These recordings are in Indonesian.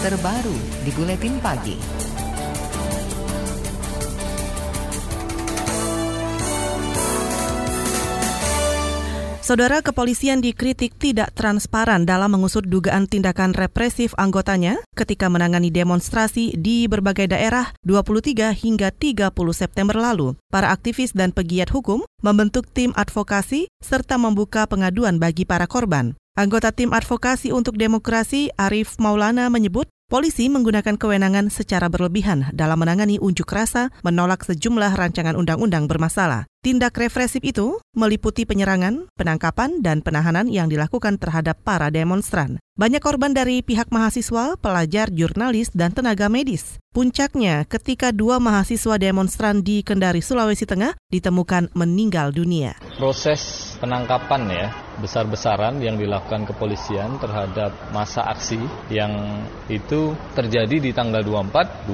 terbaru di Buletin Pagi. Saudara kepolisian dikritik tidak transparan dalam mengusut dugaan tindakan represif anggotanya ketika menangani demonstrasi di berbagai daerah 23 hingga 30 September lalu. Para aktivis dan pegiat hukum membentuk tim advokasi serta membuka pengaduan bagi para korban. Anggota tim advokasi untuk demokrasi Arif Maulana menyebut Polisi menggunakan kewenangan secara berlebihan dalam menangani unjuk rasa menolak sejumlah rancangan undang-undang bermasalah. Tindak represif itu meliputi penyerangan, penangkapan, dan penahanan yang dilakukan terhadap para demonstran. Banyak korban dari pihak mahasiswa, pelajar, jurnalis, dan tenaga medis. Puncaknya ketika dua mahasiswa demonstran di Kendari, Sulawesi Tengah ditemukan meninggal dunia. Proses penangkapan ya, besar-besaran yang dilakukan kepolisian terhadap masa aksi yang itu terjadi di tanggal 24,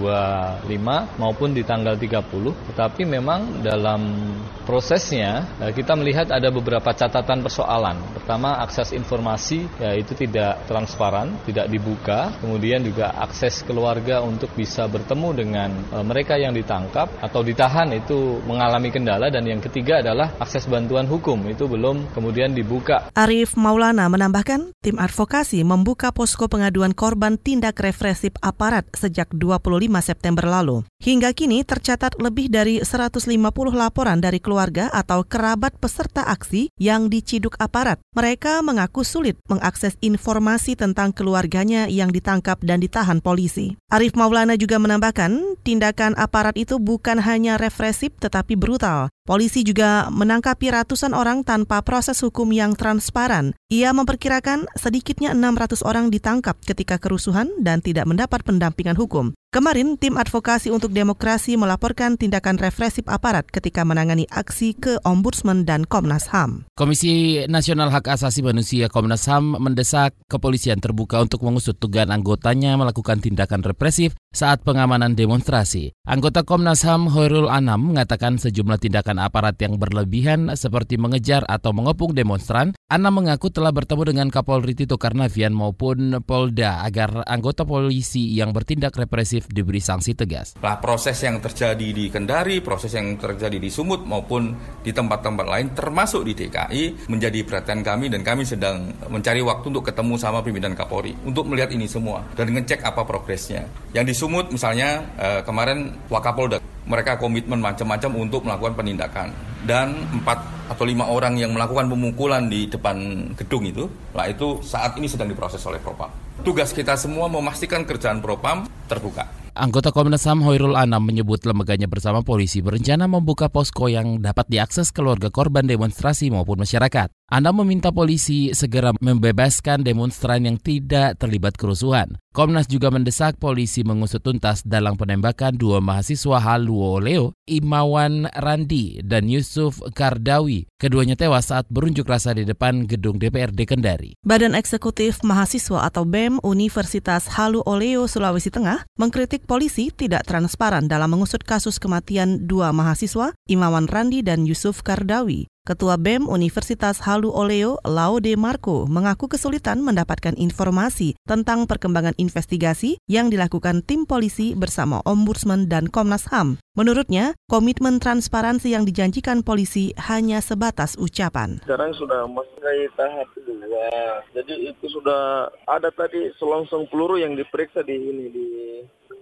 25 maupun di tanggal 30. Tetapi memang dalam prosesnya eh, kita melihat ada beberapa catatan persoalan. Pertama, akses informasi ya itu tidak transparan, tidak dibuka. Kemudian juga akses keluarga untuk bisa bertemu dengan e, mereka yang ditangkap atau ditahan itu mengalami kendala dan yang ketiga adalah akses bantuan hukum itu belum kemudian dibuka. Arif Maulana menambahkan, tim advokasi membuka posko pengaduan korban tindak represif aparat sejak 25 September lalu. Hingga kini tercatat lebih dari 150 laporan dari keluarga atau kerabat peserta aksi yang diciduk aparat. Mereka mengaku sulit mengakses informasi tentang keluarganya yang ditangkap dan ditahan polisi. Arif Maulana juga menambahkan, tindakan aparat itu bukan hanya represif tetapi brutal. Polisi juga menangkapi ratusan orang tanpa proses hukum yang transparan. Ia memperkirakan sedikitnya 600 orang ditangkap ketika kerusuhan dan tidak mendapat pendampingan hukum. Kemarin, tim advokasi untuk demokrasi melaporkan tindakan represif aparat ketika menangani aksi ke Ombudsman dan Komnas HAM. Komisi Nasional Hak Asasi Manusia Komnas HAM mendesak kepolisian terbuka untuk mengusut tugas anggotanya melakukan tindakan represif saat pengamanan demonstrasi. Anggota Komnas HAM Hoirul Anam mengatakan sejumlah tindakan aparat yang berlebihan seperti mengejar atau mengepung demonstran. Anam mengaku telah bertemu dengan Kapolri Tito Karnavian maupun Polda agar anggota polisi yang bertindak represif diberi sanksi tegas. Lah proses yang terjadi di Kendari, proses yang terjadi di Sumut maupun di tempat-tempat lain termasuk di DKI menjadi perhatian kami dan kami sedang mencari waktu untuk ketemu sama pimpinan Kapolri untuk melihat ini semua dan ngecek apa progresnya. Yang di Sumut misalnya eh, kemarin Wakapolda mereka komitmen macam-macam untuk melakukan penindakan dan empat atau lima orang yang melakukan pemukulan di depan gedung itu lah itu saat ini sedang diproses oleh Propam. Tugas kita semua memastikan kerjaan Propam terbuka. Anggota Komnas HAM Hoirul Anam menyebut lembaganya bersama polisi berencana membuka posko yang dapat diakses keluarga korban demonstrasi maupun masyarakat. Anda meminta polisi segera membebaskan demonstran yang tidak terlibat kerusuhan. Komnas juga mendesak polisi mengusut tuntas dalam penembakan dua mahasiswa Haluo Leo, Imawan Randi, dan Yusuf Kardawi. Keduanya tewas saat berunjuk rasa di depan gedung DPRD Kendari. Badan Eksekutif Mahasiswa atau BEM Universitas Halu Oleo Sulawesi Tengah mengkritik polisi tidak transparan dalam mengusut kasus kematian dua mahasiswa, Imawan Randi dan Yusuf Kardawi. Ketua BEM Universitas Halu Oleo, Laude Marco, mengaku kesulitan mendapatkan informasi tentang perkembangan investigasi yang dilakukan tim polisi bersama Ombudsman dan Komnas HAM. Menurutnya, komitmen transparansi yang dijanjikan polisi hanya sebatas ucapan. Sekarang sudah masuk ke tahap kedua, jadi itu sudah ada tadi selongsong peluru yang diperiksa di ini di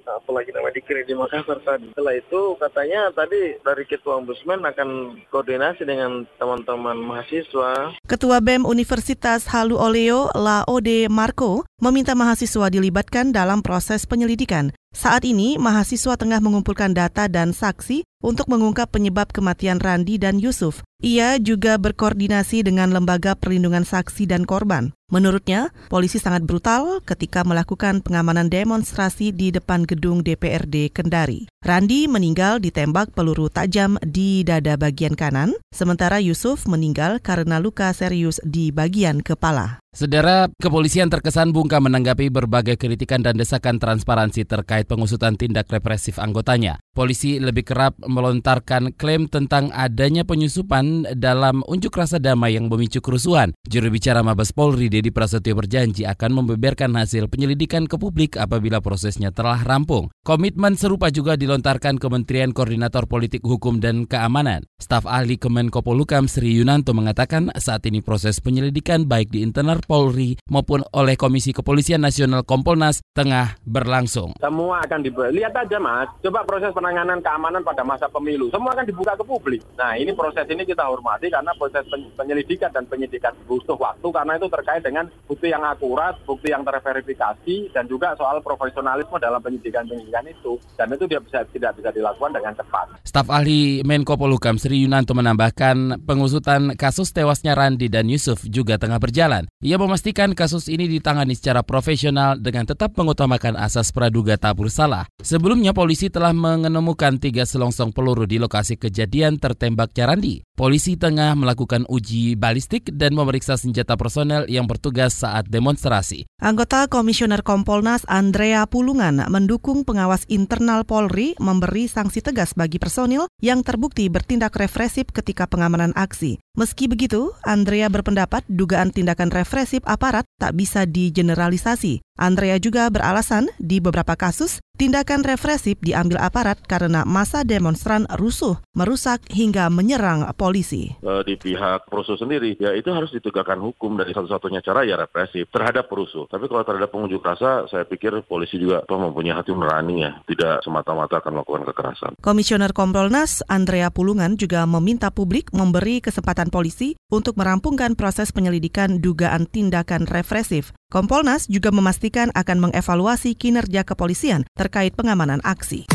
apalagi nama dikirim di Makassar tadi. Setelah itu katanya tadi dari Ketua Ombudsman akan koordinasi dengan teman-teman mahasiswa. Ketua BEM Universitas Halu Oleo, Laode Marco, meminta mahasiswa dilibatkan dalam proses penyelidikan. Saat ini, mahasiswa tengah mengumpulkan data dan saksi untuk mengungkap penyebab kematian Randi dan Yusuf. Ia juga berkoordinasi dengan lembaga perlindungan saksi dan korban. Menurutnya, polisi sangat brutal ketika melakukan pengamanan demonstrasi di depan gedung DPRD Kendari. Randi meninggal ditembak peluru tajam di dada bagian kanan, sementara Yusuf meninggal karena luka serius di bagian kepala. Saudara, kepolisian terkesan bungkam menanggapi berbagai kritikan dan desakan transparansi terkait pengusutan tindak represif anggotanya. Polisi lebih kerap melontarkan klaim tentang adanya penyusupan dalam unjuk rasa damai yang memicu kerusuhan. Juru bicara Mabes Polri Dedi Prasetyo berjanji akan membeberkan hasil penyelidikan ke publik apabila prosesnya telah rampung. Komitmen serupa juga dilontarkan Kementerian Koordinator Politik Hukum dan Keamanan. Staf ahli Kemenko Polukam Sri Yunanto mengatakan saat ini proses penyelidikan baik di internal Polri maupun oleh Komisi Kepolisian Nasional Kompolnas tengah berlangsung. Semua akan dibuat. Lihat aja mas, coba proses penanganan keamanan pada masa pemilu. Semua akan dibuka ke publik. Nah ini proses ini kita hormati karena proses penyelidikan dan penyidikan butuh waktu karena itu terkait dengan bukti yang akurat, bukti yang terverifikasi, dan juga soal profesionalisme dalam penyidikan-penyidikan itu. Dan itu dia bisa, tidak bisa dilakukan dengan cepat. Staf ahli Menko Polhukam Sri Yunanto menambahkan pengusutan kasus tewasnya Randi dan Yusuf juga tengah berjalan. Ia memastikan kasus ini ditangani secara profesional dengan tetap mengutamakan asas praduga tak bersalah. Sebelumnya polisi telah menemukan tiga selongsong peluru di lokasi kejadian tertembak Randi. Polisi tengah melakukan uji balistik dan memeriksa senjata personel yang bertugas saat demonstrasi. Anggota Komisioner Kompolnas Andrea Pulungan mendukung pengawas internal Polri memberi sanksi tegas bagi personil yang terbukti bertindak represif ketika pengamanan aksi. Meski begitu, Andrea berpendapat dugaan tindakan represif aparat tak bisa digeneralisasi. Andrea juga beralasan di beberapa kasus tindakan represif diambil aparat karena masa demonstran rusuh, merusak hingga menyerang polisi. E, di pihak perusuh sendiri, ya itu harus ditegakkan hukum dari satu-satunya cara ya represif terhadap perusuh. Tapi kalau terhadap pengunjuk rasa, saya pikir polisi juga toh mempunyai hati nurani ya, tidak semata-mata akan melakukan kekerasan. Komisioner Kompolnas Andrea Pulungan juga meminta publik memberi kesempatan polisi untuk merampungkan proses penyelidikan dugaan tindakan represif. Kompolnas juga memastikan akan mengevaluasi kinerja kepolisian terkait pengamanan aksi.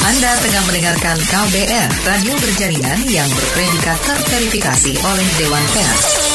Anda tengah mendengarkan KBR, radio berjaringan yang berpredikat terverifikasi oleh Dewan Pers.